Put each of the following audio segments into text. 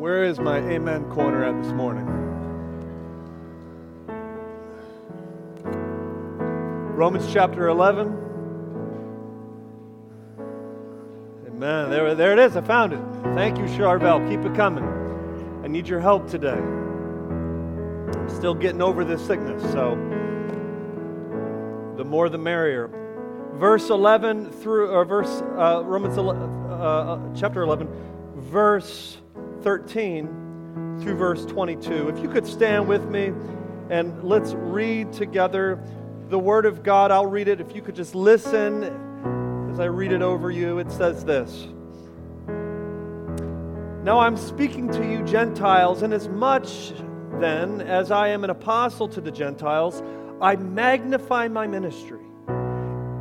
Where is my amen corner at this morning? Romans chapter 11. Amen. There, there it is. I found it. Thank you, Charvel. Keep it coming. I need your help today. I'm still getting over this sickness, so the more the merrier. Verse 11 through, or verse, uh, Romans 11, uh, uh, chapter 11, verse 13 through verse 22. If you could stand with me and let's read together the Word of God. I'll read it. If you could just listen as I read it over you, it says this. Now I'm speaking to you, Gentiles, and as much then as I am an apostle to the Gentiles, I magnify my ministry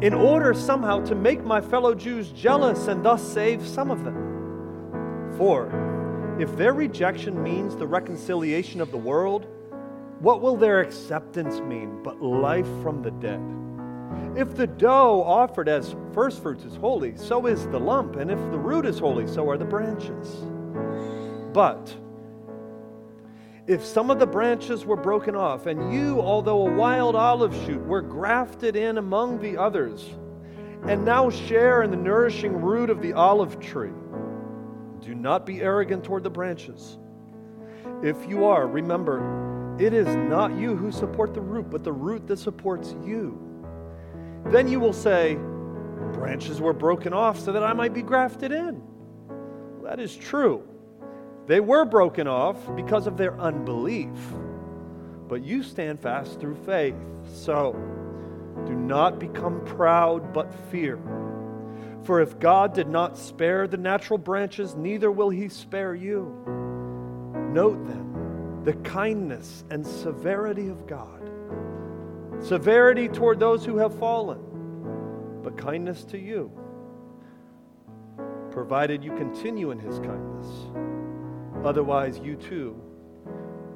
in order somehow to make my fellow Jews jealous and thus save some of them. For if their rejection means the reconciliation of the world, what will their acceptance mean but life from the dead? If the dough offered as firstfruits is holy, so is the lump, and if the root is holy, so are the branches. But if some of the branches were broken off, and you, although a wild olive shoot, were grafted in among the others, and now share in the nourishing root of the olive tree, do not be arrogant toward the branches. If you are, remember, it is not you who support the root, but the root that supports you. Then you will say, Branches were broken off so that I might be grafted in. Well, that is true. They were broken off because of their unbelief, but you stand fast through faith. So do not become proud, but fear. For if God did not spare the natural branches, neither will he spare you. Note then the kindness and severity of God. Severity toward those who have fallen, but kindness to you, provided you continue in his kindness. Otherwise, you too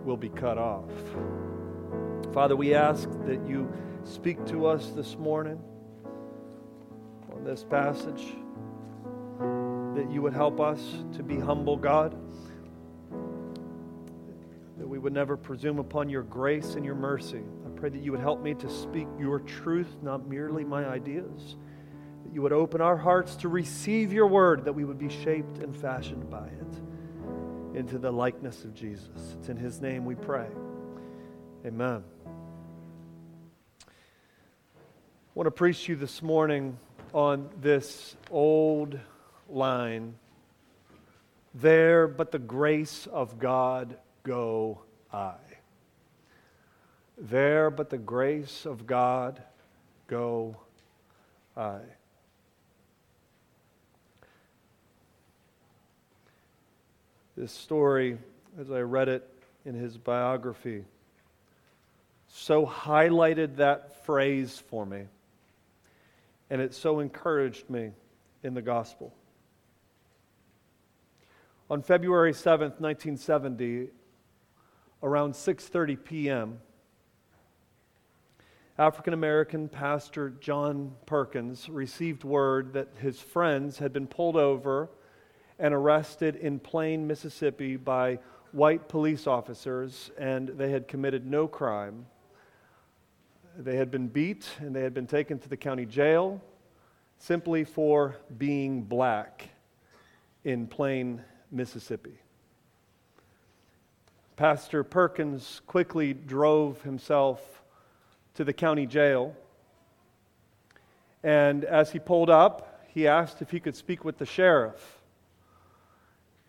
will be cut off. Father, we ask that you speak to us this morning this passage, that you would help us to be humble, God, that we would never presume upon your grace and your mercy. I pray that you would help me to speak your truth, not merely my ideas. That you would open our hearts to receive your word, that we would be shaped and fashioned by it into the likeness of Jesus. It's in his name we pray. Amen. I want to preach to you this morning on this old line There, but the grace of God go I. There, but the grace of God go I. This story, as I read it in his biography, so highlighted that phrase for me and it so encouraged me in the gospel. On February 7th, 1970, around 6:30 p.m., African American pastor John Perkins received word that his friends had been pulled over and arrested in Plain, Mississippi by white police officers and they had committed no crime. They had been beat and they had been taken to the county jail simply for being black in Plain, Mississippi. Pastor Perkins quickly drove himself to the county jail. And as he pulled up, he asked if he could speak with the sheriff.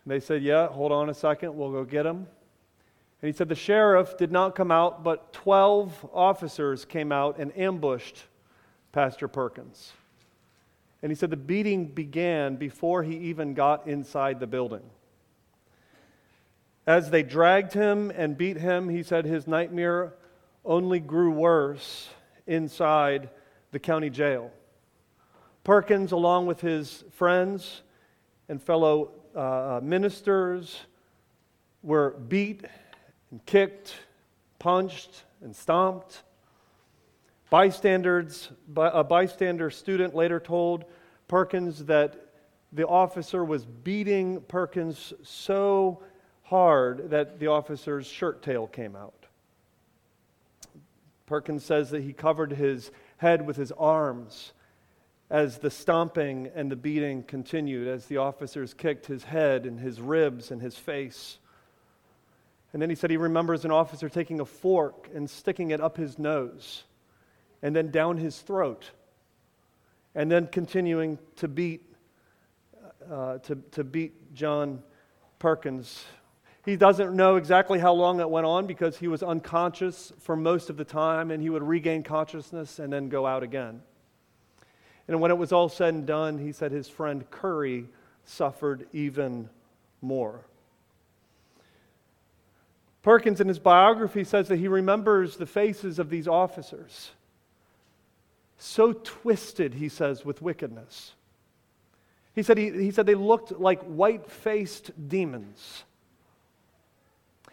And they said, Yeah, hold on a second, we'll go get him. And he said the sheriff did not come out, but 12 officers came out and ambushed Pastor Perkins. And he said the beating began before he even got inside the building. As they dragged him and beat him, he said his nightmare only grew worse inside the county jail. Perkins, along with his friends and fellow uh, ministers, were beat and kicked, punched, and stomped. Bystanders, a bystander student later told Perkins that the officer was beating Perkins so hard that the officer's shirt tail came out. Perkins says that he covered his head with his arms as the stomping and the beating continued, as the officers kicked his head and his ribs and his face. And then he said he remembers an officer taking a fork and sticking it up his nose and then down his throat and then continuing to beat, uh, to, to beat John Perkins. He doesn't know exactly how long it went on because he was unconscious for most of the time and he would regain consciousness and then go out again. And when it was all said and done, he said his friend Curry suffered even more. Perkins, in his biography, says that he remembers the faces of these officers. So twisted, he says, with wickedness. He said, he, he said they looked like white faced demons.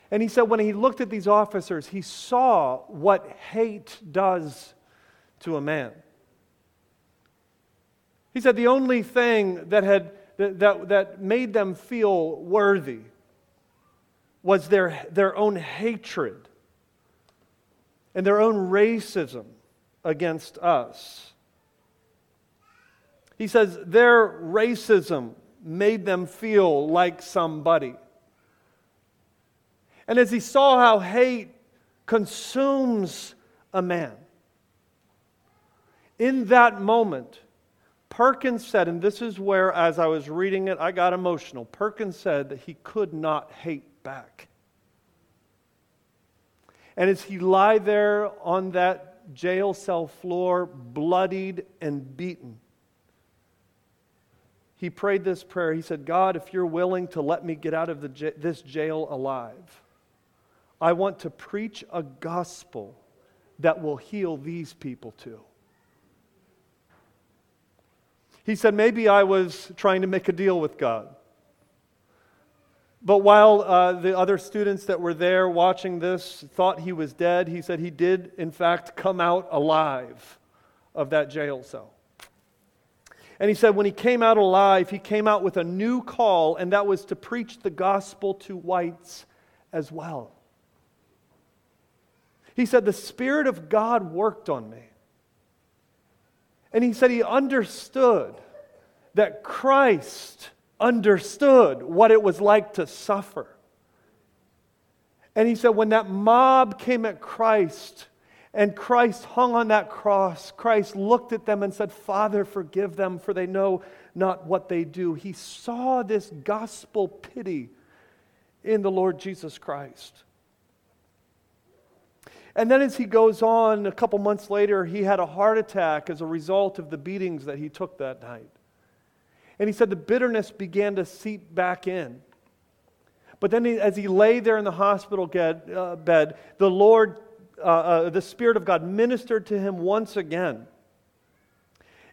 And he said when he looked at these officers, he saw what hate does to a man. He said the only thing that, had, that, that, that made them feel worthy was their, their own hatred and their own racism against us. He says their racism made them feel like somebody. And as he saw how hate consumes a man, in that moment, Perkins said, and this is where, as I was reading it, I got emotional. Perkins said that he could not hate back. And as he lay there on that jail cell floor, bloodied and beaten, he prayed this prayer. He said, God, if you're willing to let me get out of the, this jail alive, I want to preach a gospel that will heal these people too. He said, Maybe I was trying to make a deal with God. But while uh, the other students that were there watching this thought he was dead, he said he did, in fact, come out alive of that jail cell. And he said when he came out alive, he came out with a new call, and that was to preach the gospel to whites as well. He said, The Spirit of God worked on me. And he said he understood that Christ understood what it was like to suffer. And he said, when that mob came at Christ and Christ hung on that cross, Christ looked at them and said, Father, forgive them, for they know not what they do. He saw this gospel pity in the Lord Jesus Christ. And then, as he goes on, a couple months later, he had a heart attack as a result of the beatings that he took that night. And he said the bitterness began to seep back in. But then, he, as he lay there in the hospital get, uh, bed, the Lord, uh, uh, the Spirit of God, ministered to him once again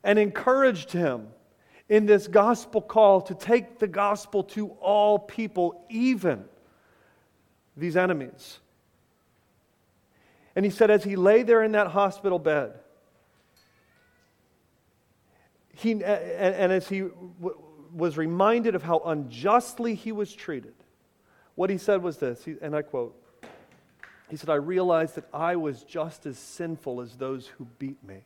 and encouraged him in this gospel call to take the gospel to all people, even these enemies. And he said, as he lay there in that hospital bed, he, and, and as he w- was reminded of how unjustly he was treated, what he said was this, he, and I quote, he said, I realized that I was just as sinful as those who beat me.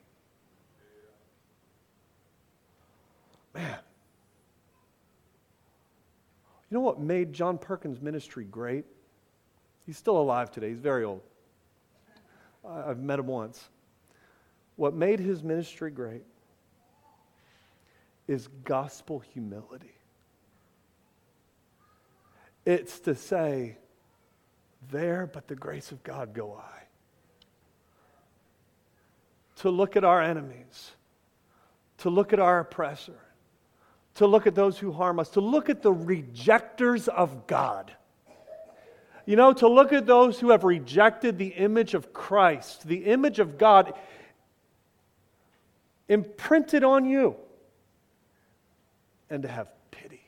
Man. You know what made John Perkins' ministry great? He's still alive today. He's very old. I've met him once. What made his ministry great is gospel humility. It's to say, there, but the grace of God go I. To look at our enemies, to look at our oppressor, to look at those who harm us, to look at the rejectors of God you know, to look at those who have rejected the image of Christ, the image of God imprinted on you, and to have pity,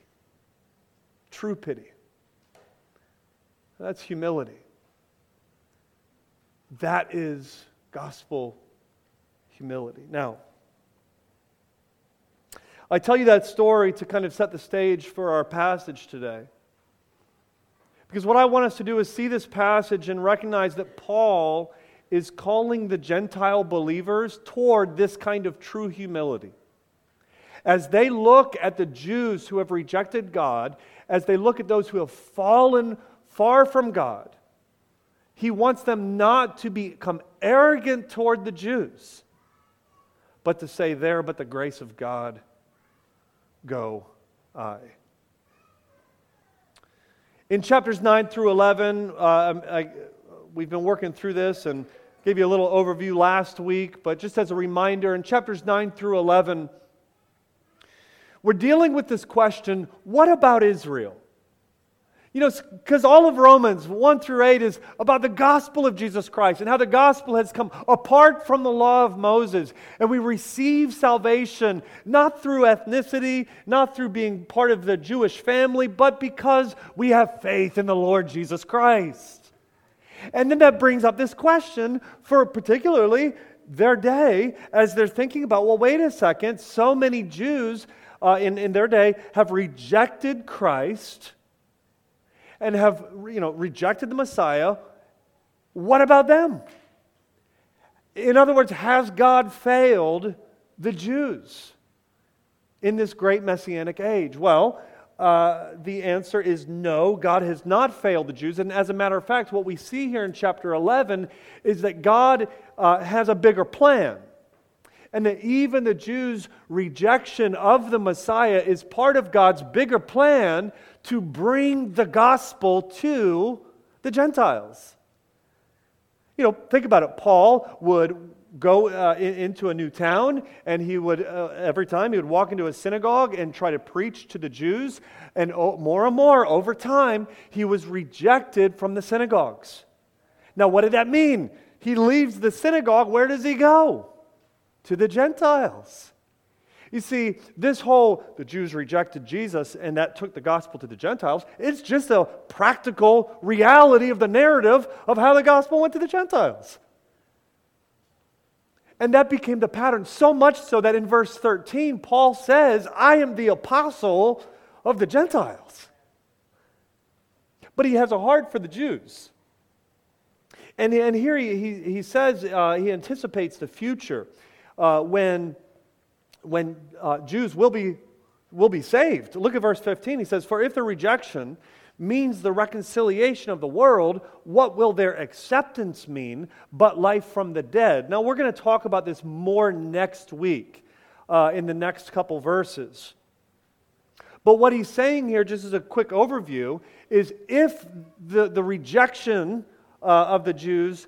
true pity. That's humility. That is gospel humility. Now, I tell you that story to kind of set the stage for our passage today. Because what I want us to do is see this passage and recognize that Paul is calling the Gentile believers toward this kind of true humility. As they look at the Jews who have rejected God, as they look at those who have fallen far from God, he wants them not to become arrogant toward the Jews, but to say, There, but the grace of God, go I. In chapters 9 through 11, uh, I, we've been working through this and gave you a little overview last week, but just as a reminder, in chapters 9 through 11, we're dealing with this question what about Israel? You know, because all of Romans 1 through 8 is about the gospel of Jesus Christ and how the gospel has come apart from the law of Moses. And we receive salvation not through ethnicity, not through being part of the Jewish family, but because we have faith in the Lord Jesus Christ. And then that brings up this question for particularly their day as they're thinking about well, wait a second, so many Jews uh, in, in their day have rejected Christ and have you know, rejected the Messiah, what about them? In other words, has God failed the Jews in this great messianic age? Well, uh, the answer is no, God has not failed the Jews. And as a matter of fact, what we see here in chapter 11 is that God uh, has a bigger plan. And that even the Jews' rejection of the Messiah is part of God's bigger plan to bring the gospel to the Gentiles. You know, think about it. Paul would go uh, in, into a new town, and he would, uh, every time, he would walk into a synagogue and try to preach to the Jews. And oh, more and more, over time, he was rejected from the synagogues. Now, what did that mean? He leaves the synagogue. Where does he go? To the Gentiles. You see, this whole, the Jews rejected Jesus and that took the gospel to the Gentiles, it's just a practical reality of the narrative of how the gospel went to the Gentiles. And that became the pattern, so much so that in verse 13, Paul says, I am the apostle of the Gentiles. But he has a heart for the Jews. And, and here he, he, he says, uh, he anticipates the future uh, when when uh, Jews will be, will be saved. Look at verse 15. He says, For if the rejection means the reconciliation of the world, what will their acceptance mean but life from the dead? Now, we're going to talk about this more next week uh, in the next couple verses. But what he's saying here, just as a quick overview, is if the, the rejection uh, of the Jews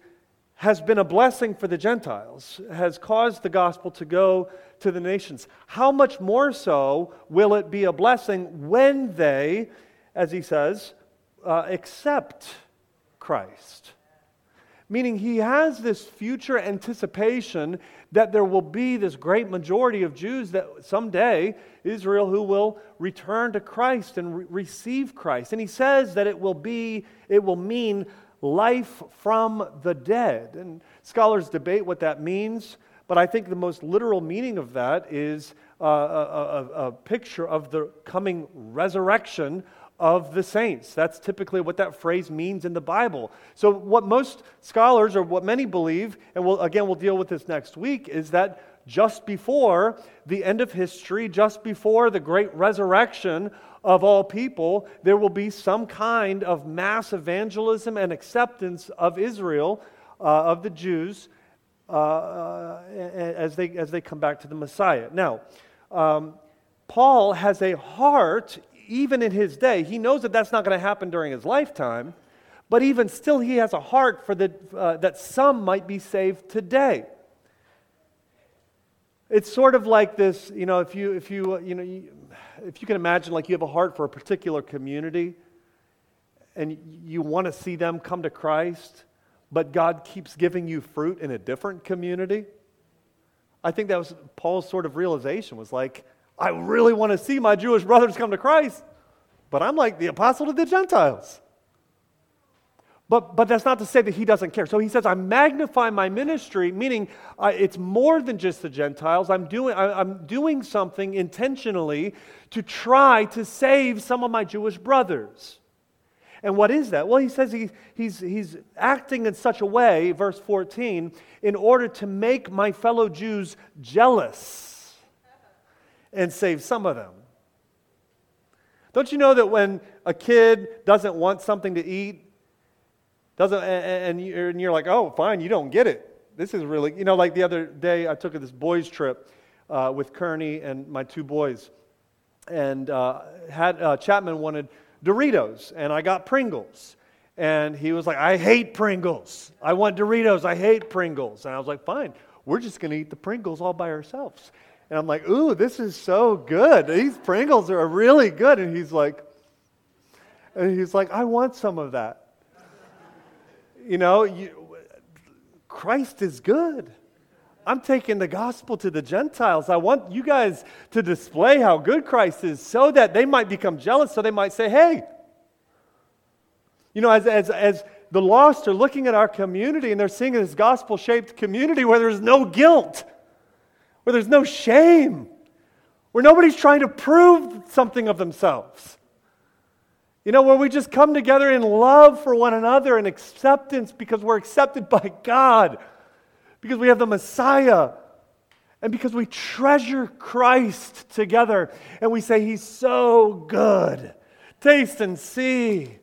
has been a blessing for the Gentiles, has caused the gospel to go to the nations. How much more so will it be a blessing when they, as he says, uh, accept Christ? Meaning, he has this future anticipation that there will be this great majority of Jews that someday, Israel, who will return to Christ and re- receive Christ. And he says that it will be, it will mean life from the dead. And scholars debate what that means. But I think the most literal meaning of that is uh, a, a, a picture of the coming resurrection of the saints. That's typically what that phrase means in the Bible. So, what most scholars, or what many believe, and we'll, again, we'll deal with this next week, is that just before the end of history, just before the great resurrection of all people, there will be some kind of mass evangelism and acceptance of Israel, uh, of the Jews, uh, uh, as, they, as they come back to the Messiah. Now, um, Paul has a heart, even in his day. He knows that that's not going to happen during his lifetime, but even still, he has a heart for the, uh, that some might be saved today. It's sort of like this, you know, if you, if you, uh, you know, if you can imagine, like you have a heart for a particular community and you want to see them come to Christ, but God keeps giving you fruit in a different community. I think that was Paul's sort of realization was like, I really want to see my Jewish brothers come to Christ, but I'm like the apostle to the Gentiles. But, but that's not to say that he doesn't care. So he says, I magnify my ministry, meaning uh, it's more than just the Gentiles. I'm doing, I, I'm doing something intentionally to try to save some of my Jewish brothers. And what is that? Well, he says he, he's, he's acting in such a way, verse 14, in order to make my fellow Jews jealous and save some of them. Don't you know that when a kid doesn't want something to eat, doesn't, and you're like, oh, fine, you don't get it. This is really, you know, like the other day I took this boys' trip uh, with Kearney and my two boys. And uh, had, uh, Chapman wanted Doritos, and I got Pringles. And he was like, I hate Pringles. I want Doritos. I hate Pringles. And I was like, fine, we're just going to eat the Pringles all by ourselves. And I'm like, ooh, this is so good. These Pringles are really good. And he's like, and he's like, I want some of that. You know, you, Christ is good. I'm taking the gospel to the Gentiles. I want you guys to display how good Christ is so that they might become jealous, so they might say, hey, you know, as, as, as the lost are looking at our community and they're seeing this gospel shaped community where there's no guilt, where there's no shame, where nobody's trying to prove something of themselves. You know, where we just come together in love for one another and acceptance because we're accepted by God because we have the Messiah, and because we treasure Christ together and we say, He's so good. Taste and see.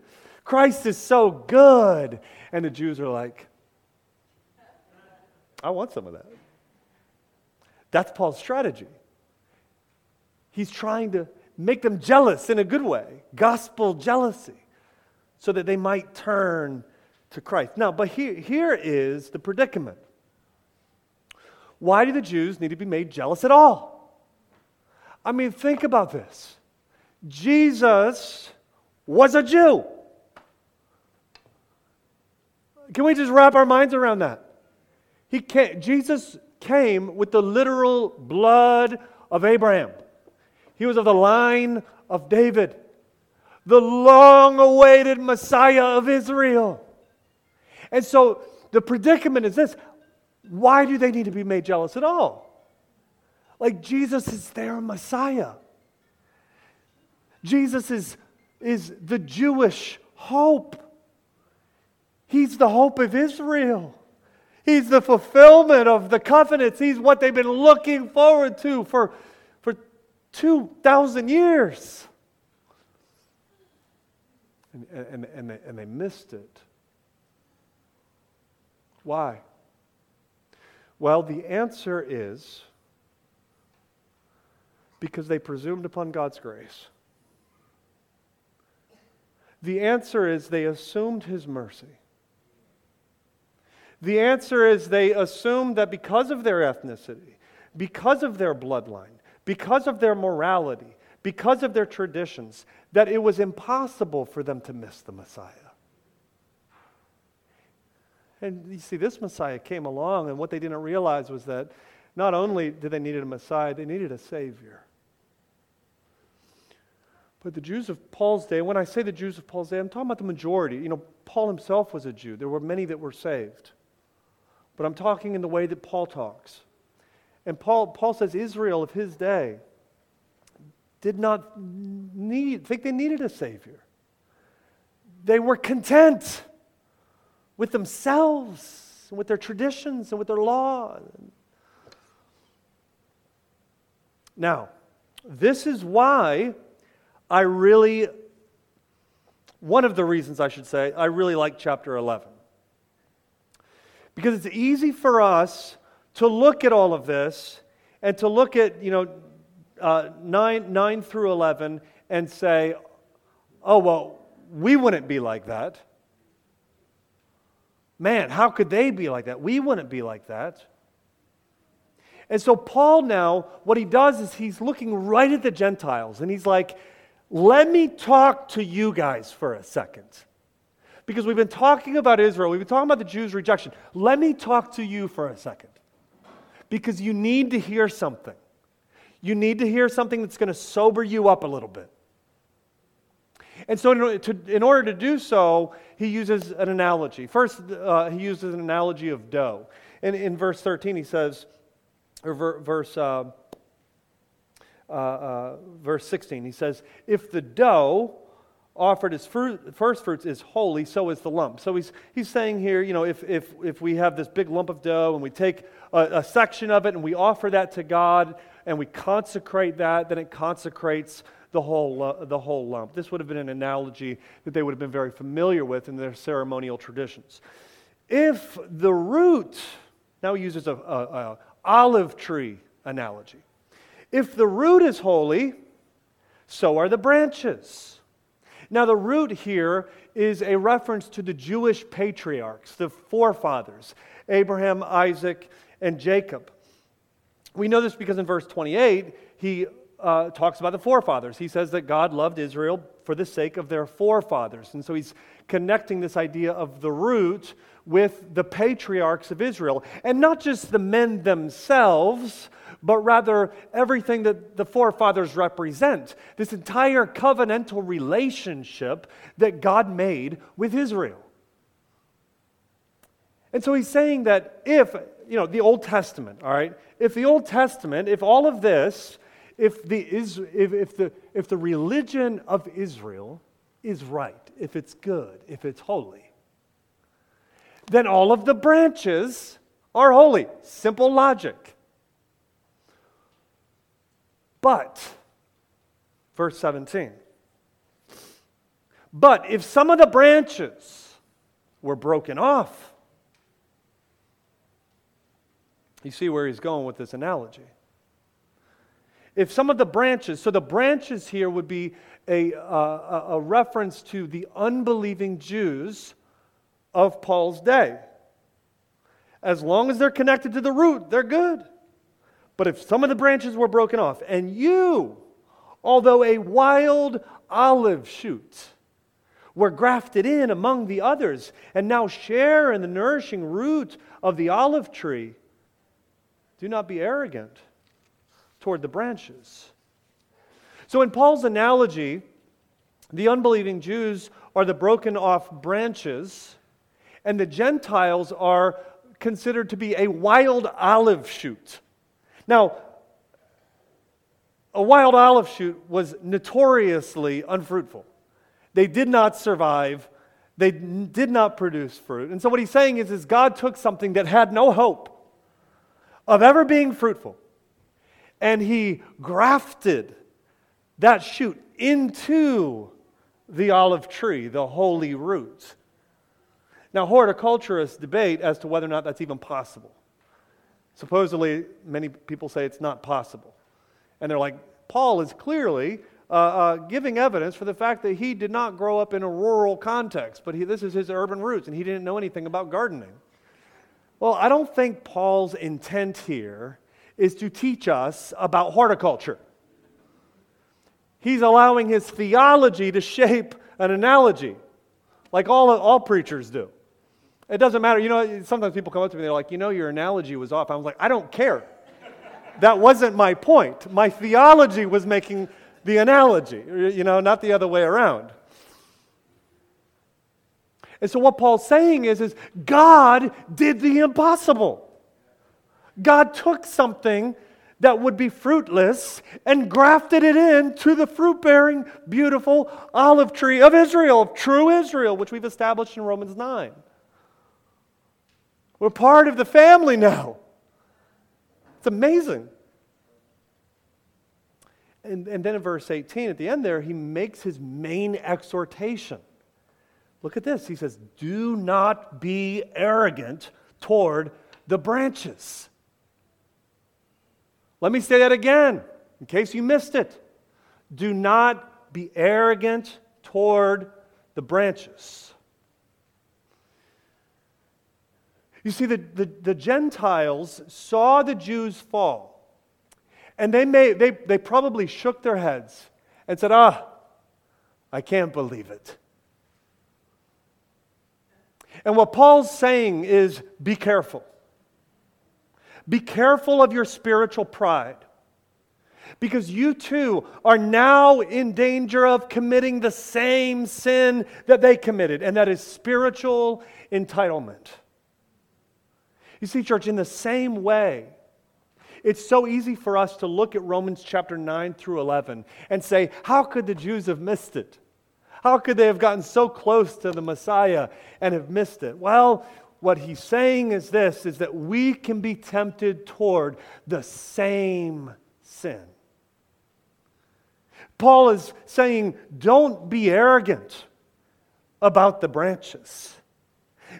Christ is so good. And the Jews are like, I want some of that. That's Paul's strategy. He's trying to make them jealous in a good way, gospel jealousy, so that they might turn to Christ. Now, but here, here is the predicament. Why do the Jews need to be made jealous at all? I mean, think about this. Jesus was a Jew. Can we just wrap our minds around that? He came, Jesus came with the literal blood of Abraham. He was of the line of David, the long awaited Messiah of Israel. And so the predicament is this why do they need to be made jealous at all? Like Jesus is their Messiah. Jesus is, is the Jewish hope. He's the hope of Israel. He's the fulfillment of the covenants. He's what they've been looking forward to for, 2,000 years. And, and, and, they, and they missed it. Why? Well, the answer is because they presumed upon God's grace. The answer is they assumed his mercy. The answer is they assumed that because of their ethnicity, because of their bloodline, because of their morality, because of their traditions, that it was impossible for them to miss the Messiah. And you see, this Messiah came along, and what they didn't realize was that not only did they need a Messiah, they needed a Savior. But the Jews of Paul's day, when I say the Jews of Paul's day, I'm talking about the majority. You know, Paul himself was a Jew. There were many that were saved. But I'm talking in the way that Paul talks. And Paul, Paul says Israel of his day did not need, think they needed a Savior. They were content with themselves, and with their traditions, and with their law. Now, this is why I really, one of the reasons I should say, I really like chapter 11. Because it's easy for us to look at all of this and to look at, you know, uh, 9, 9 through 11 and say, oh, well, we wouldn't be like that. Man, how could they be like that? We wouldn't be like that. And so, Paul now, what he does is he's looking right at the Gentiles and he's like, let me talk to you guys for a second. Because we've been talking about Israel, we've been talking about the Jews' rejection. Let me talk to you for a second. Because you need to hear something. You need to hear something that's going to sober you up a little bit. And so, in, to, in order to do so, he uses an analogy. First, uh, he uses an analogy of dough. And in verse 13, he says, or ver, verse, uh, uh, uh verse 16, he says, If the dough offered as fruit, first fruits is holy, so is the lump. So he's, he's saying here, you know, if, if, if we have this big lump of dough and we take a, a section of it and we offer that to God and we consecrate that, then it consecrates the whole, the whole lump. This would have been an analogy that they would have been very familiar with in their ceremonial traditions. If the root, now he uses a, a, a olive tree analogy. If the root is holy, so are the branches. Now, the root here is a reference to the Jewish patriarchs, the forefathers, Abraham, Isaac, and Jacob. We know this because in verse 28, he uh, talks about the forefathers. He says that God loved Israel for the sake of their forefathers. And so he's connecting this idea of the root with the patriarchs of Israel. And not just the men themselves, but rather everything that the forefathers represent. This entire covenantal relationship that God made with Israel. And so he's saying that if, you know, the Old Testament, all right, if the Old Testament, if all of this, if the, if, if the, if the religion of Israel is right, if it's good, if it's holy, then all of the branches are holy. Simple logic. But, verse 17, but if some of the branches were broken off, you see where he's going with this analogy. If some of the branches, so the branches here would be a, uh, a reference to the unbelieving Jews of Paul's day. As long as they're connected to the root, they're good. But if some of the branches were broken off, and you, although a wild olive shoot, were grafted in among the others, and now share in the nourishing root of the olive tree, do not be arrogant toward the branches. So, in Paul's analogy, the unbelieving Jews are the broken off branches, and the Gentiles are considered to be a wild olive shoot. Now, a wild olive shoot was notoriously unfruitful. They did not survive. They did not produce fruit. And so what he's saying is, is God took something that had no hope of ever being fruitful, and he grafted that shoot into the olive tree, the holy root. Now, horticulturists debate as to whether or not that's even possible. Supposedly, many people say it's not possible. And they're like, Paul is clearly uh, uh, giving evidence for the fact that he did not grow up in a rural context, but he, this is his urban roots, and he didn't know anything about gardening. Well, I don't think Paul's intent here is to teach us about horticulture. He's allowing his theology to shape an analogy, like all, all preachers do. It doesn't matter. You know, sometimes people come up to me, and they're like, you know, your analogy was off. I was like, I don't care. that wasn't my point. My theology was making the analogy, you know, not the other way around. And so what Paul's saying is, is God did the impossible. God took something that would be fruitless and grafted it into the fruit bearing, beautiful olive tree of Israel, of true Israel, which we've established in Romans 9. We're part of the family now. It's amazing. And, and then in verse 18, at the end there, he makes his main exhortation. Look at this. He says, Do not be arrogant toward the branches. Let me say that again, in case you missed it. Do not be arrogant toward the branches. You see, the, the, the, Gentiles saw the Jews fall, and they, may, they, they probably shook their heads and said, Ah, I can't believe it. And what Paul's saying is be careful. Be careful of your spiritual pride. Because you too are now in danger of committing the same sin that they committed, and that is spiritual entitlement. You see, church, in the same way, it's so easy for us to look at Romans chapter 9 through 11 and say, How could the Jews have missed it? How could they have gotten so close to the Messiah and have missed it? Well, what he's saying is this is that we can be tempted toward the same sin. Paul is saying, don't be arrogant about the branches.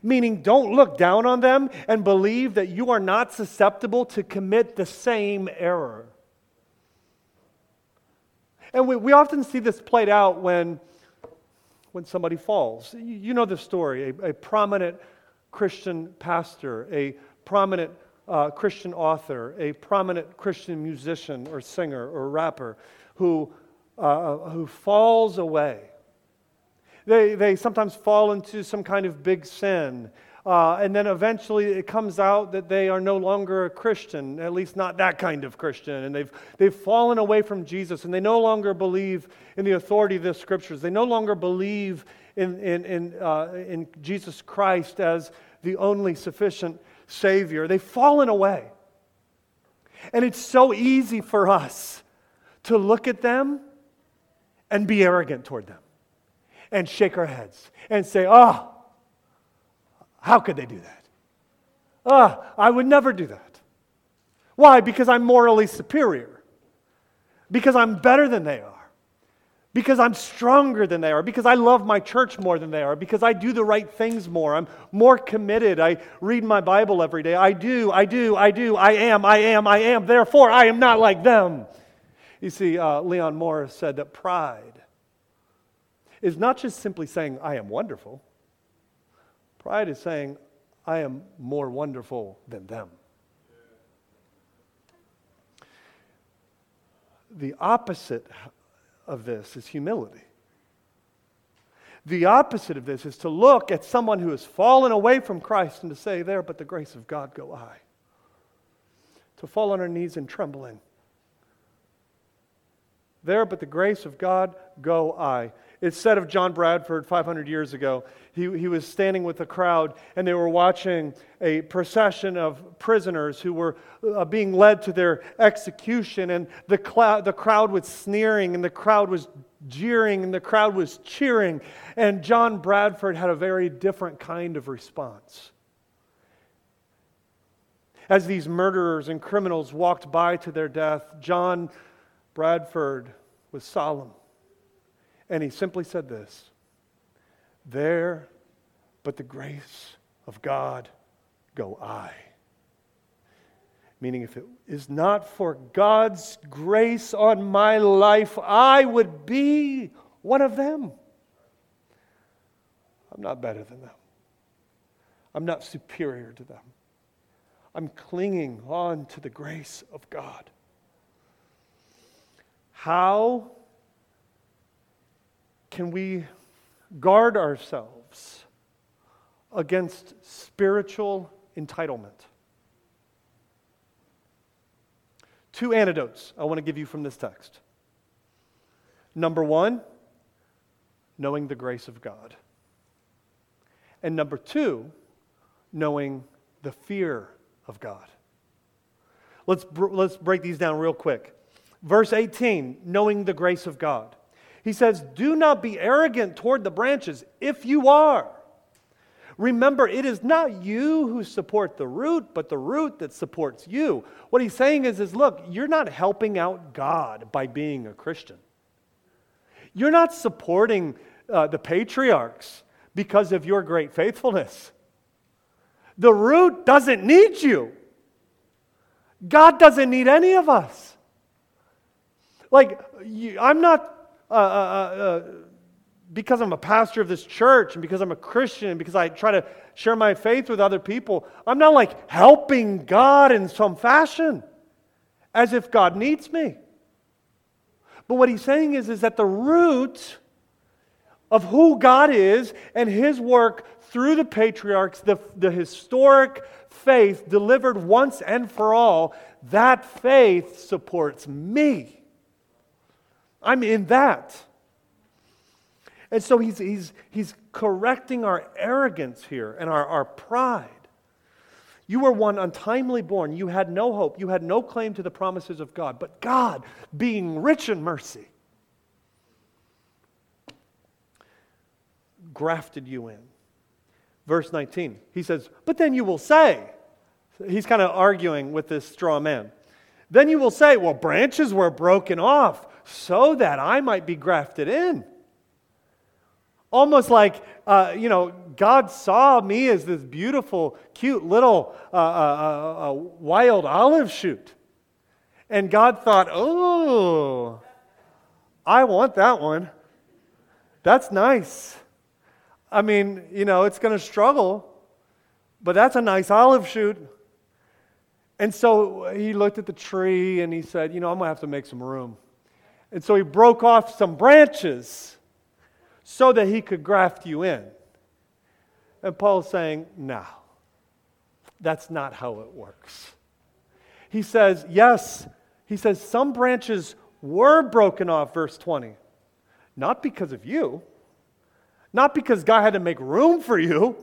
Meaning, don't look down on them and believe that you are not susceptible to commit the same error. And we, we often see this played out when, when somebody falls. You, you know the story a, a, prominent Christian pastor, a prominent uh, Christian author, a prominent Christian musician or singer or rapper who, uh, who falls away they, they sometimes fall into some kind of big sin. Uh, and then eventually it comes out that they are no longer a Christian, at least not that kind of Christian. And they've, they've fallen away from Jesus and they no longer believe in the authority of the scriptures. They no longer believe in, in, in, uh, in Jesus Christ as the only sufficient Savior. They've fallen away. And it's so easy for us to look at them and be arrogant toward them and shake our heads and say, Oh, how could they do that? Oh, I would never do that. Why? Because I'm morally superior. Because I'm better than they are. Because I'm stronger than they are. Because I love my church more than they are. Because I do the right things more. I'm more committed. I read my Bible every day. I do, I do, I do. I am, I am, I am. Therefore, I am not like them. You see, uh, Leon Morris said that pride is not just simply saying, I am wonderful. Pride is saying, I am more wonderful than them. The opposite of this is humility. The opposite of this is to look at someone who has fallen away from Christ and to say, There, but the grace of God go I. To fall on our knees in trembling. There, but the grace of God go I. It's said of John Bradford 500 years ago. He, he was standing with a crowd, and they were watching a procession of prisoners who were uh, being led to their execution. And the, cl- the crowd was sneering, and the crowd was jeering, and the crowd was cheering. And John Bradford had a very different kind of response. As these murderers and criminals walked by to their death, John Bradford was solemn. And he simply said this There, but the grace of God go I. Meaning, if it is not for God's grace on my life, I would be one of them. I'm not better than them. I'm not superior to them. I'm clinging on to the grace of God. How can we guard ourselves against spiritual entitlement? Two antidotes I want to give you from this text. Number one, knowing the grace of God. And number two, knowing the fear of God. Let's, let's break these down real quick. Verse 18, knowing the grace of God. He says, Do not be arrogant toward the branches. If you are, remember it is not you who support the root, but the root that supports you. What he's saying is, is look, you're not helping out God by being a Christian. You're not supporting uh, the patriarchs because of your great faithfulness. The root doesn't need you. God doesn't need any of us. Like, I'm not uh, uh, uh, uh, because I'm a pastor of this church and because I'm a Christian and because I try to share my faith with other people, I'm not like helping God in some fashion as if God needs me. But what he's saying is, is that the root of who God is and his work through the patriarchs, the, the historic faith delivered once and for all, that faith supports me. I'm in that. And so he's, he's, he's correcting our arrogance here and our, our pride. You were one untimely born. You had no hope. You had no claim to the promises of God. But God, being rich in mercy, grafted you in. Verse 19, he says, But then you will say, he's kind of arguing with this straw man. Then you will say, Well, branches were broken off so that I might be grafted in. Almost like, uh, you know, God saw me as this beautiful, cute little uh, uh, uh, uh wild olive shoot. And God thought, oh, I want that one. That's nice. I mean, you know, it's going to struggle, but that's a nice olive shoot. And so he looked at the tree and he said, You know, I'm going to have to make some room. And so he broke off some branches so that he could graft you in. And Paul's saying, No, that's not how it works. He says, Yes, he says, some branches were broken off, verse 20. Not because of you, not because God had to make room for you.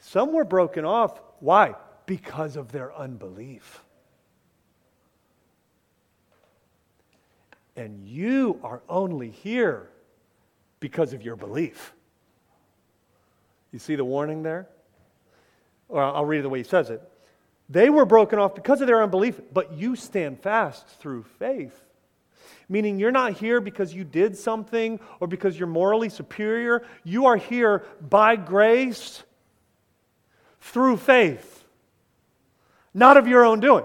Some were broken off. Why? Because of their unbelief. And you are only here because of your belief. You see the warning there? Or I'll read it the way he says it. They were broken off because of their unbelief, but you stand fast through faith. Meaning, you're not here because you did something or because you're morally superior. You are here by grace through faith, not of your own doing,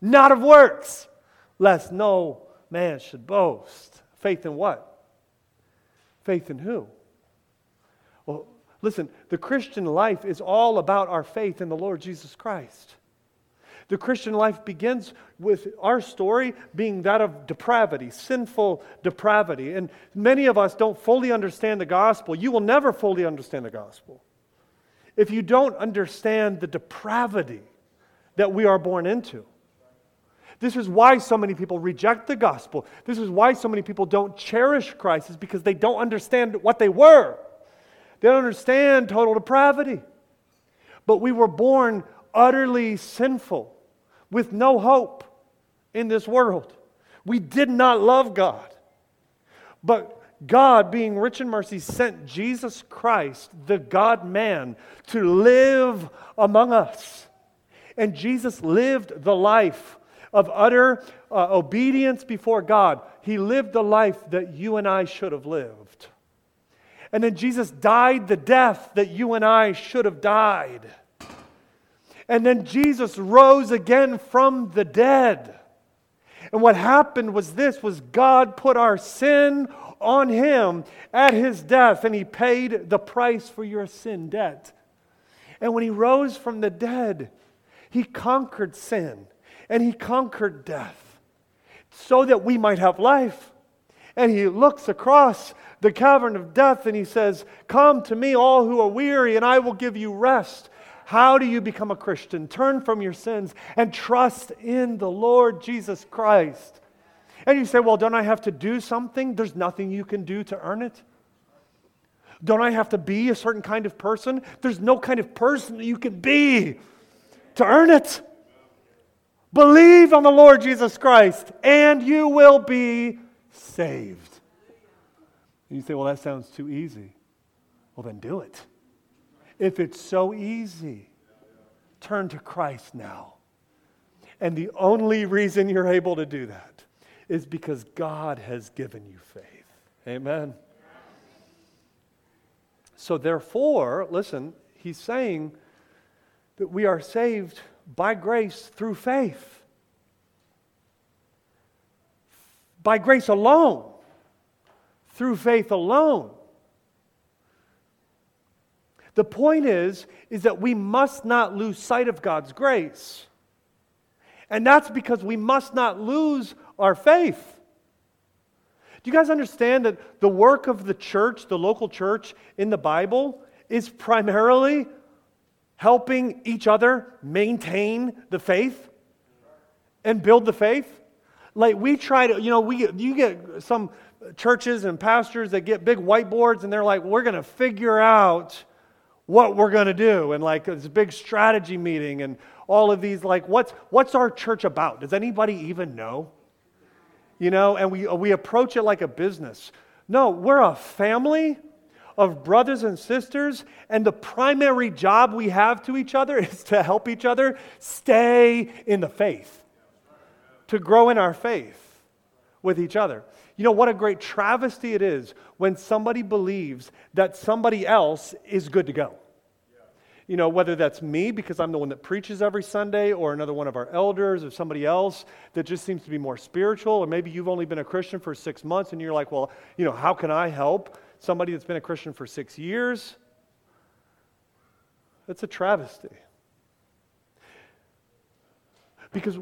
not of works, lest no man should boast. Faith in what? Faith in who? Well, listen, the Christian life is all about our faith in the Lord Jesus Christ. The Christian life begins with our story being that of depravity, sinful depravity. And many of us don't fully understand the gospel. You will never fully understand the gospel if you don't understand the depravity that we are born into. This is why so many people reject the gospel. This is why so many people don't cherish Christ, is because they don't understand what they were. They don't understand total depravity. But we were born utterly sinful with no hope in this world. We did not love God. But God, being rich in mercy, sent Jesus Christ, the God man, to live among us. And Jesus lived the life of utter uh, obedience before God. He lived the life that you and I should have lived. And then Jesus died the death that you and I should have died. And then Jesus rose again from the dead. And what happened was this was God put our sin on him at his death and he paid the price for your sin debt. And when he rose from the dead, he conquered sin and he conquered death so that we might have life. And he looks across the cavern of death and he says, Come to me, all who are weary, and I will give you rest. How do you become a Christian? Turn from your sins and trust in the Lord Jesus Christ. And you say, Well, don't I have to do something? There's nothing you can do to earn it. Don't I have to be a certain kind of person? There's no kind of person that you can be to earn it. Believe on the Lord Jesus Christ, and you will be saved. And you say, well, that sounds too easy. Well, then do it. If it's so easy, turn to Christ now. And the only reason you're able to do that is because God has given you faith. Amen. So, therefore, listen, he's saying that we are saved by grace through faith. By grace alone, through faith alone. The point is is that we must not lose sight of God's grace. And that's because we must not lose our faith. Do you guys understand that the work of the church, the local church in the Bible, is primarily helping each other maintain the faith and build the faith. Like we try to, you know, we you get some churches and pastors that get big whiteboards and they're like, we're going to figure out what we're going to do and like this big strategy meeting and all of these like what's what's our church about? Does anybody even know? You know, and we we approach it like a business. No, we're a family of brothers and sisters, and the primary job we have to each other is to help each other stay in the faith, to grow in our faith with each other. You know what a great travesty it is when somebody believes that somebody else is good to go. You know, whether that's me because I'm the one that preaches every Sunday, or another one of our elders, or somebody else that just seems to be more spiritual, or maybe you've only been a Christian for six months and you're like, well, you know, how can I help somebody that's been a Christian for six years? That's a travesty. Because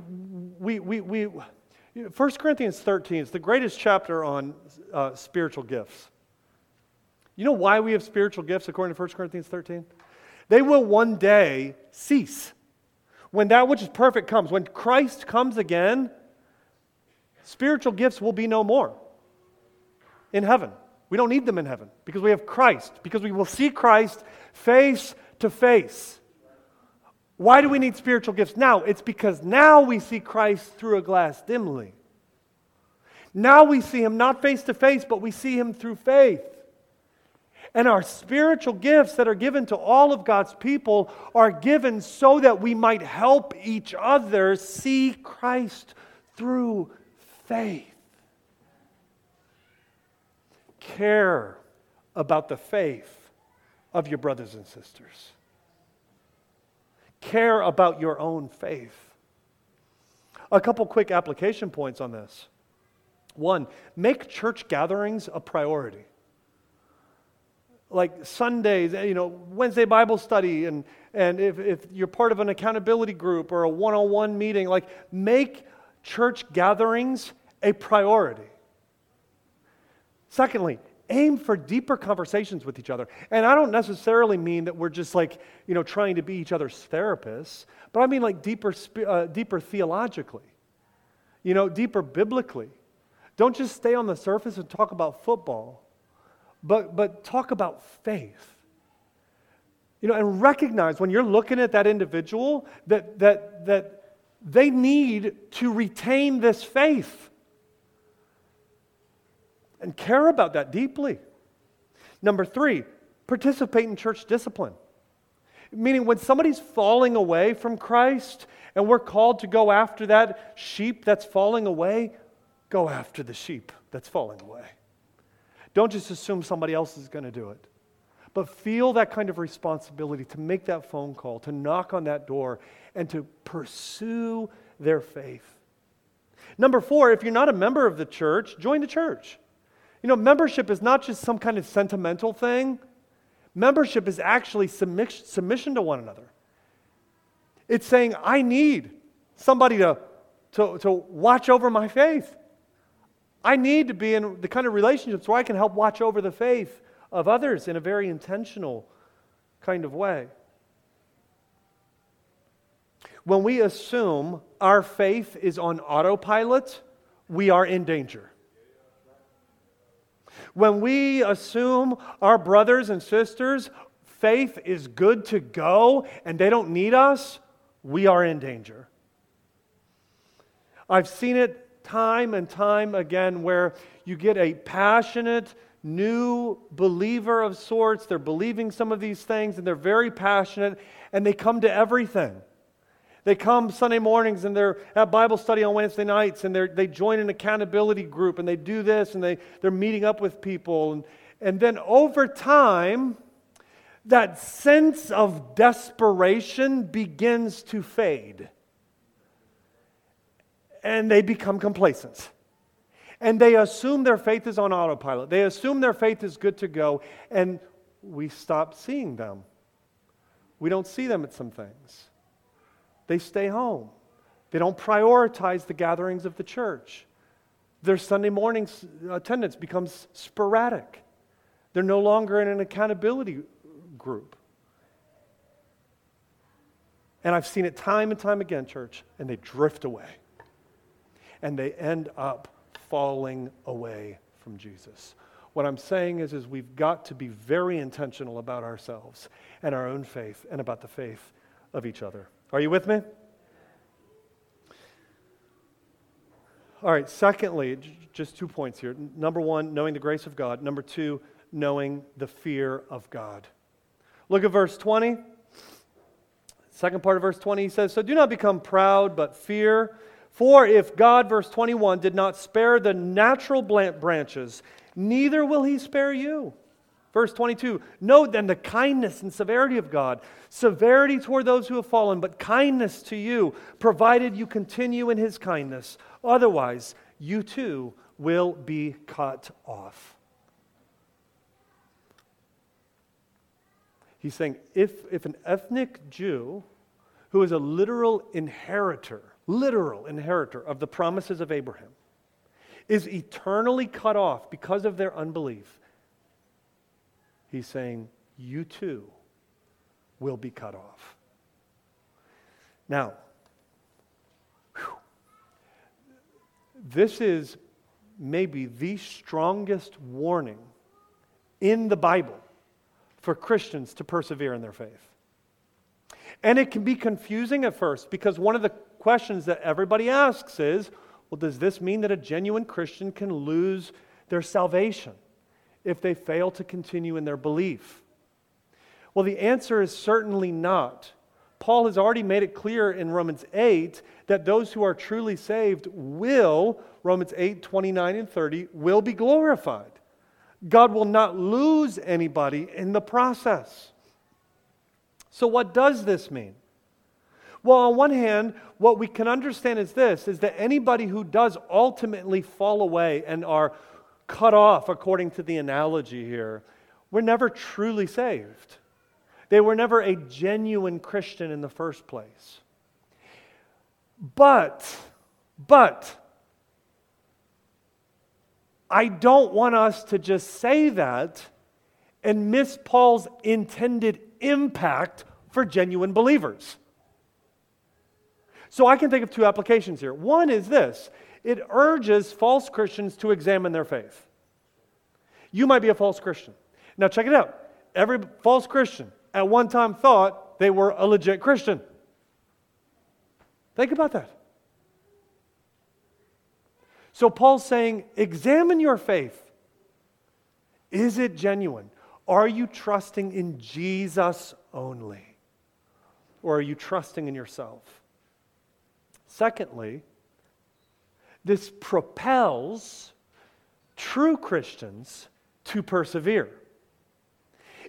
we, we, we, 1 Corinthians 13 is the greatest chapter on uh, spiritual gifts. You know why we have spiritual gifts according to 1 Corinthians 13? They will one day cease. When that which is perfect comes, when Christ comes again, spiritual gifts will be no more in heaven. We don't need them in heaven because we have Christ, because we will see Christ face to face. Why do we need spiritual gifts now? It's because now we see Christ through a glass dimly. Now we see him not face to face, but we see him through faith. And our spiritual gifts that are given to all of God's people are given so that we might help each other see Christ through faith. Care about the faith of your brothers and sisters care about your own faith. A couple quick application points on this. One, make church gatherings a priority. Like Sundays, you know, Wednesday Bible study, and, and if, if you're part of an accountability group or a one on one meeting, like make church gatherings a priority. Secondly, aim for deeper conversations with each other. And I don't necessarily mean that we're just like, you know, trying to be each other's therapists, but I mean like deeper, uh, deeper theologically, you know, deeper biblically. Don't just stay on the surface and talk about football, but, but talk about faith. You know, and recognize when you're looking at that individual that, that, that they need to retain this faith and care about that deeply. Number three, participate in church discipline. Meaning, when somebody's falling away from Christ and we're called to go after that sheep that's falling away, go after the sheep that's falling away. Don't just assume somebody else is going to do it, but feel that kind of responsibility to make that phone call, to knock on that door, and to pursue their faith. Number four, if you're not a member of the church, join the church. You know, membership is not just some kind of sentimental thing, membership is actually submission to one another. It's saying, I need somebody to, to, to watch over my faith. I need to be in the kind of relationships where I can help watch over the faith of others in a very intentional kind of way. When we assume our faith is on autopilot, we are in danger. When we assume our brothers and sisters' faith is good to go and they don't need us, we are in danger. I've seen it time and time again where you get a passionate, new believer of sorts. They're believing some of these things and they're very passionate and they come to everything. They come Sunday mornings and they're at Bible study on Wednesday nights and they join an accountability group and they do this and they, they're meeting up with people. And, and then over time, that sense of desperation begins to fade. And they become complacent. And they assume their faith is on autopilot. They assume their faith is good to go. And we stop seeing them. We don't see them at some things they stay home. They don't prioritize the gatherings of the church. Their Sunday morning attendance becomes sporadic. They're no longer in an accountability group. And I've seen it time and time again, church, and they drift away. And they end up falling away from Jesus. What I'm saying is, is we've got to be very intentional about ourselves and our own faith and about the faith of each other. Are you with me? All right, secondly, just two points here. Number one, knowing the grace of God. Number two, knowing the fear of God. Look at verse 20. Second part of verse 20, he says, So do not become proud, but fear. For if God, verse 21, did not spare the natural branches, neither will he spare you. Verse 22 Note then the kindness and severity of God. Severity toward those who have fallen, but kindness to you, provided you continue in his kindness. Otherwise, you too will be cut off. He's saying if, if an ethnic Jew who is a literal inheritor, literal inheritor of the promises of Abraham, is eternally cut off because of their unbelief, he's saying, You too will be cut off. Now, whew, this is maybe the strongest warning in the Bible for Christians to persevere in their faith. And it can be confusing at first because one of the questions that everybody asks is well, does this mean that a genuine Christian can lose their salvation if they fail to continue in their belief? Well, the answer is certainly not. Paul has already made it clear in Romans 8 that those who are truly saved will, Romans 8, 29 and 30, will be glorified. God will not lose anybody in the process. So, what does this mean? Well, on one hand, what we can understand is this is that anybody who does ultimately fall away and are cut off, according to the analogy here, were never truly saved. They were never a genuine Christian in the first place. But, but, I don't want us to just say that and miss Paul's intended impact for genuine believers. So I can think of two applications here. One is this it urges false Christians to examine their faith. You might be a false Christian. Now, check it out. Every false Christian at one time thought they were a legit Christian. Think about that. So Paul's saying, examine your faith. Is it genuine? Are you trusting in Jesus only? Or are you trusting in yourself? Secondly, this propels true Christians to persevere.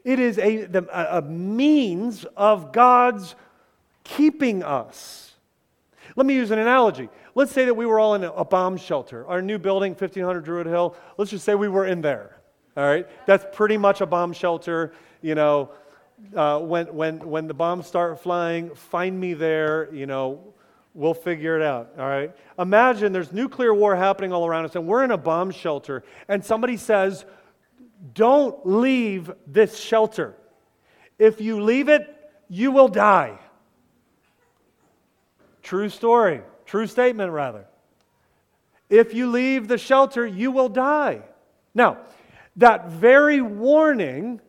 It is a, a means of God's keeping us. Let me use an analogy. Let's say that we were all in a bomb shelter, our new building, 1500 Druid Hill. Let's just say we were in there. All right? That's pretty much a bomb shelter. You know, uh, when, when, when the bombs start flying, find me there. You know, we'll figure it out. All right? Imagine there's nuclear war happening all around us, and we're in a bomb shelter, and somebody says, Don't leave this shelter. If you leave it, you will die. True story. True statement, rather. If you leave the shelter, you will die. Now, that very warning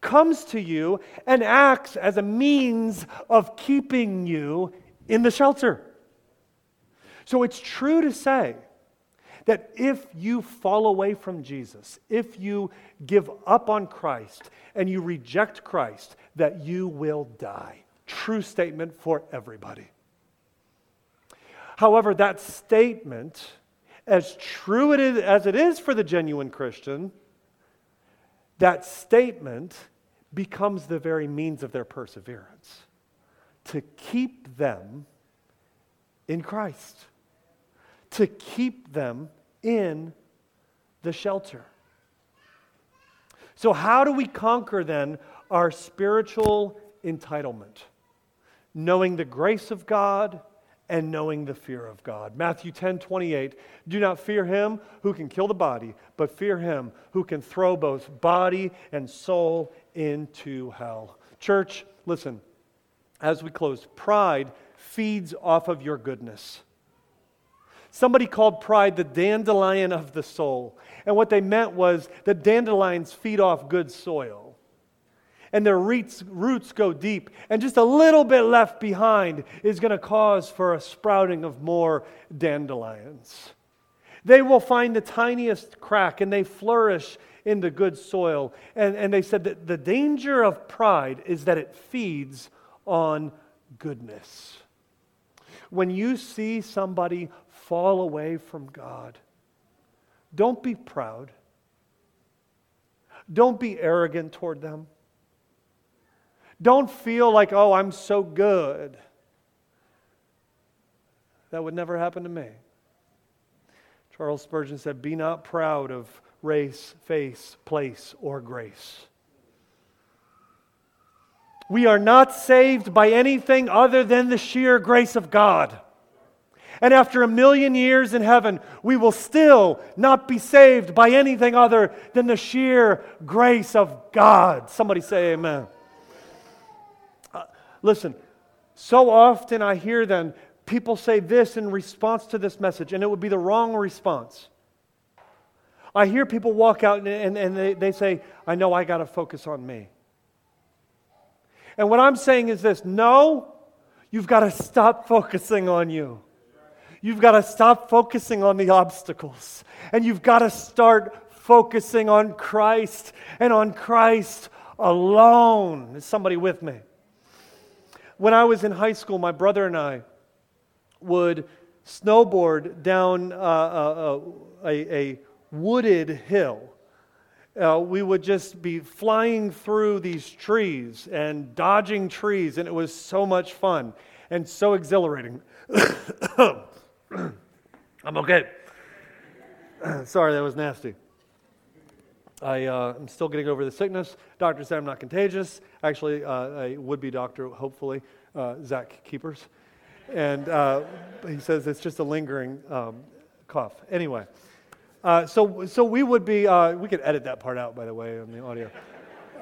comes to you and acts as a means of keeping you in the shelter. So it's true to say that if you fall away from Jesus, if you give up on Christ and you reject Christ, that you will die. True statement for everybody. However, that statement, as true it is, as it is for the genuine Christian, that statement becomes the very means of their perseverance to keep them in Christ, to keep them in the shelter. So, how do we conquer then our spiritual entitlement? Knowing the grace of God and knowing the fear of God. Matthew 10 28. Do not fear him who can kill the body, but fear him who can throw both body and soul into hell. Church, listen, as we close, pride feeds off of your goodness. Somebody called pride the dandelion of the soul. And what they meant was that dandelions feed off good soil and their roots, roots go deep, and just a little bit left behind is going to cause for a sprouting of more dandelions. They will find the tiniest crack and they flourish into good soil. And, and they said that the danger of pride is that it feeds on goodness. When you see somebody fall away from God, don't be proud. Don't be arrogant toward them. Don't feel like, oh, I'm so good. That would never happen to me. Charles Spurgeon said, Be not proud of race, face, place, or grace. We are not saved by anything other than the sheer grace of God. And after a million years in heaven, we will still not be saved by anything other than the sheer grace of God. Somebody say amen. Uh, listen, so often I hear then people say this in response to this message, and it would be the wrong response. I hear people walk out and, and, and they, they say, I know I got to focus on me. And what I'm saying is this no, you've got to stop focusing on you. You've got to stop focusing on the obstacles. And you've got to start focusing on Christ and on Christ alone. Is somebody with me? When I was in high school, my brother and I would snowboard down uh, uh, uh, a, a, wooded hill. Uh, we would just be flying through these trees and dodging trees, and it was so much fun and so exhilarating. I'm okay. Sorry, that was nasty. I, uh, I'm still getting over the sickness. Doctor said I'm not contagious. Actually, uh, a would be doctor, hopefully, uh, Zach Keepers. And uh, he says it's just a lingering um, cough. Anyway, uh, so, so we would be, uh, we could edit that part out, by the way, on the audio.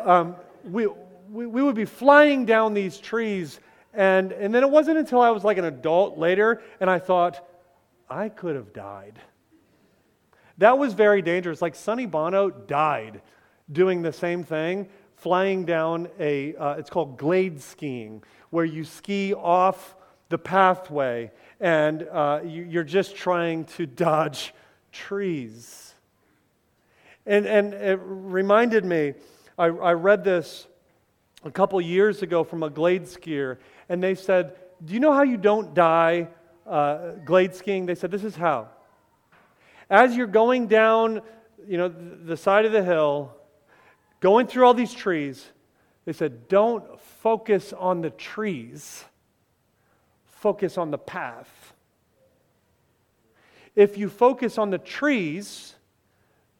Um, we, we, we would be flying down these trees. And, and then it wasn't until I was like an adult later, and I thought, I could have died. That was very dangerous. Like Sonny Bono died doing the same thing, flying down a, uh, it's called glade skiing, where you ski off the pathway and uh, you, are just trying to dodge trees. And, and it reminded me, I, I read this a couple years ago from a glade skier, and they said, Do you know how you don't die uh, glade skiing, they said, This is how. As you're going down, you know, the side of the hill, going through all these trees, they said, Don't focus on the trees, focus on the path. If you focus on the trees,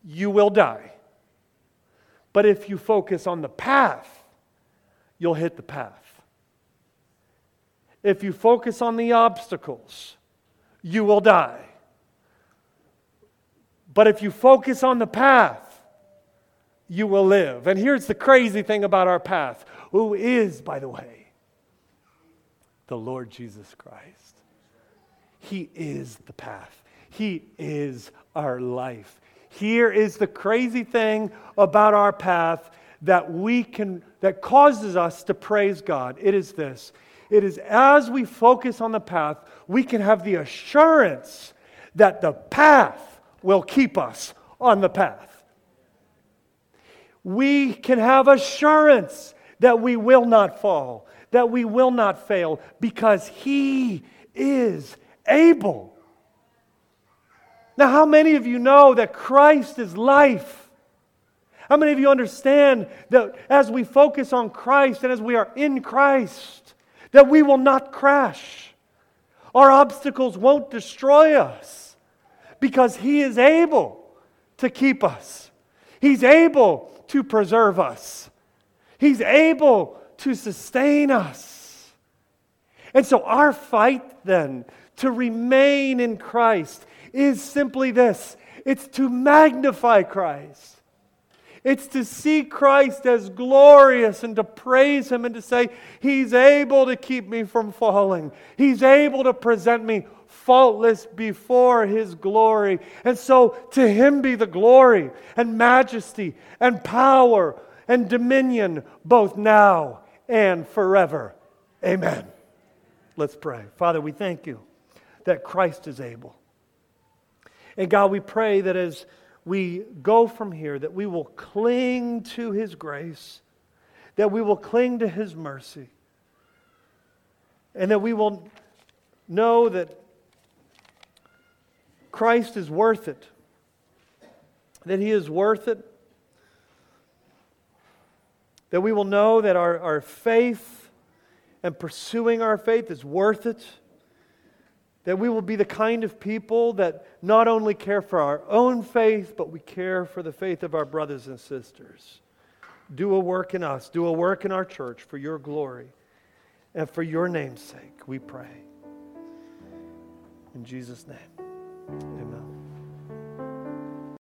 you will die. But if you focus on the path, you'll hit the path. If you focus on the obstacles, you will die. But if you focus on the path, you will live. And here's the crazy thing about our path who is, by the way, the Lord Jesus Christ. He is the path, He is our life. Here is the crazy thing about our path that we can that causes us to praise God. It is this. It is as we focus on the path, we can have the assurance that the path will keep us on the path. We can have assurance that we will not fall, that we will not fail, because He is able. Now, how many of you know that Christ is life? How many of you understand that as we focus on Christ and as we are in Christ, that we will not crash. Our obstacles won't destroy us because He is able to keep us, He's able to preserve us, He's able to sustain us. And so, our fight then to remain in Christ is simply this it's to magnify Christ. It's to see Christ as glorious and to praise Him and to say, He's able to keep me from falling. He's able to present me faultless before His glory. And so to Him be the glory and majesty and power and dominion both now and forever. Amen. Let's pray. Father, we thank you that Christ is able. And God, we pray that as we go from here, that we will cling to His grace, that we will cling to His mercy, and that we will know that Christ is worth it, that He is worth it, that we will know that our, our faith and pursuing our faith is worth it that we will be the kind of people that not only care for our own faith, but we care for the faith of our brothers and sisters. Do a work in us, do a work in our church for your glory and for your name's sake, we pray. In Jesus' name, amen.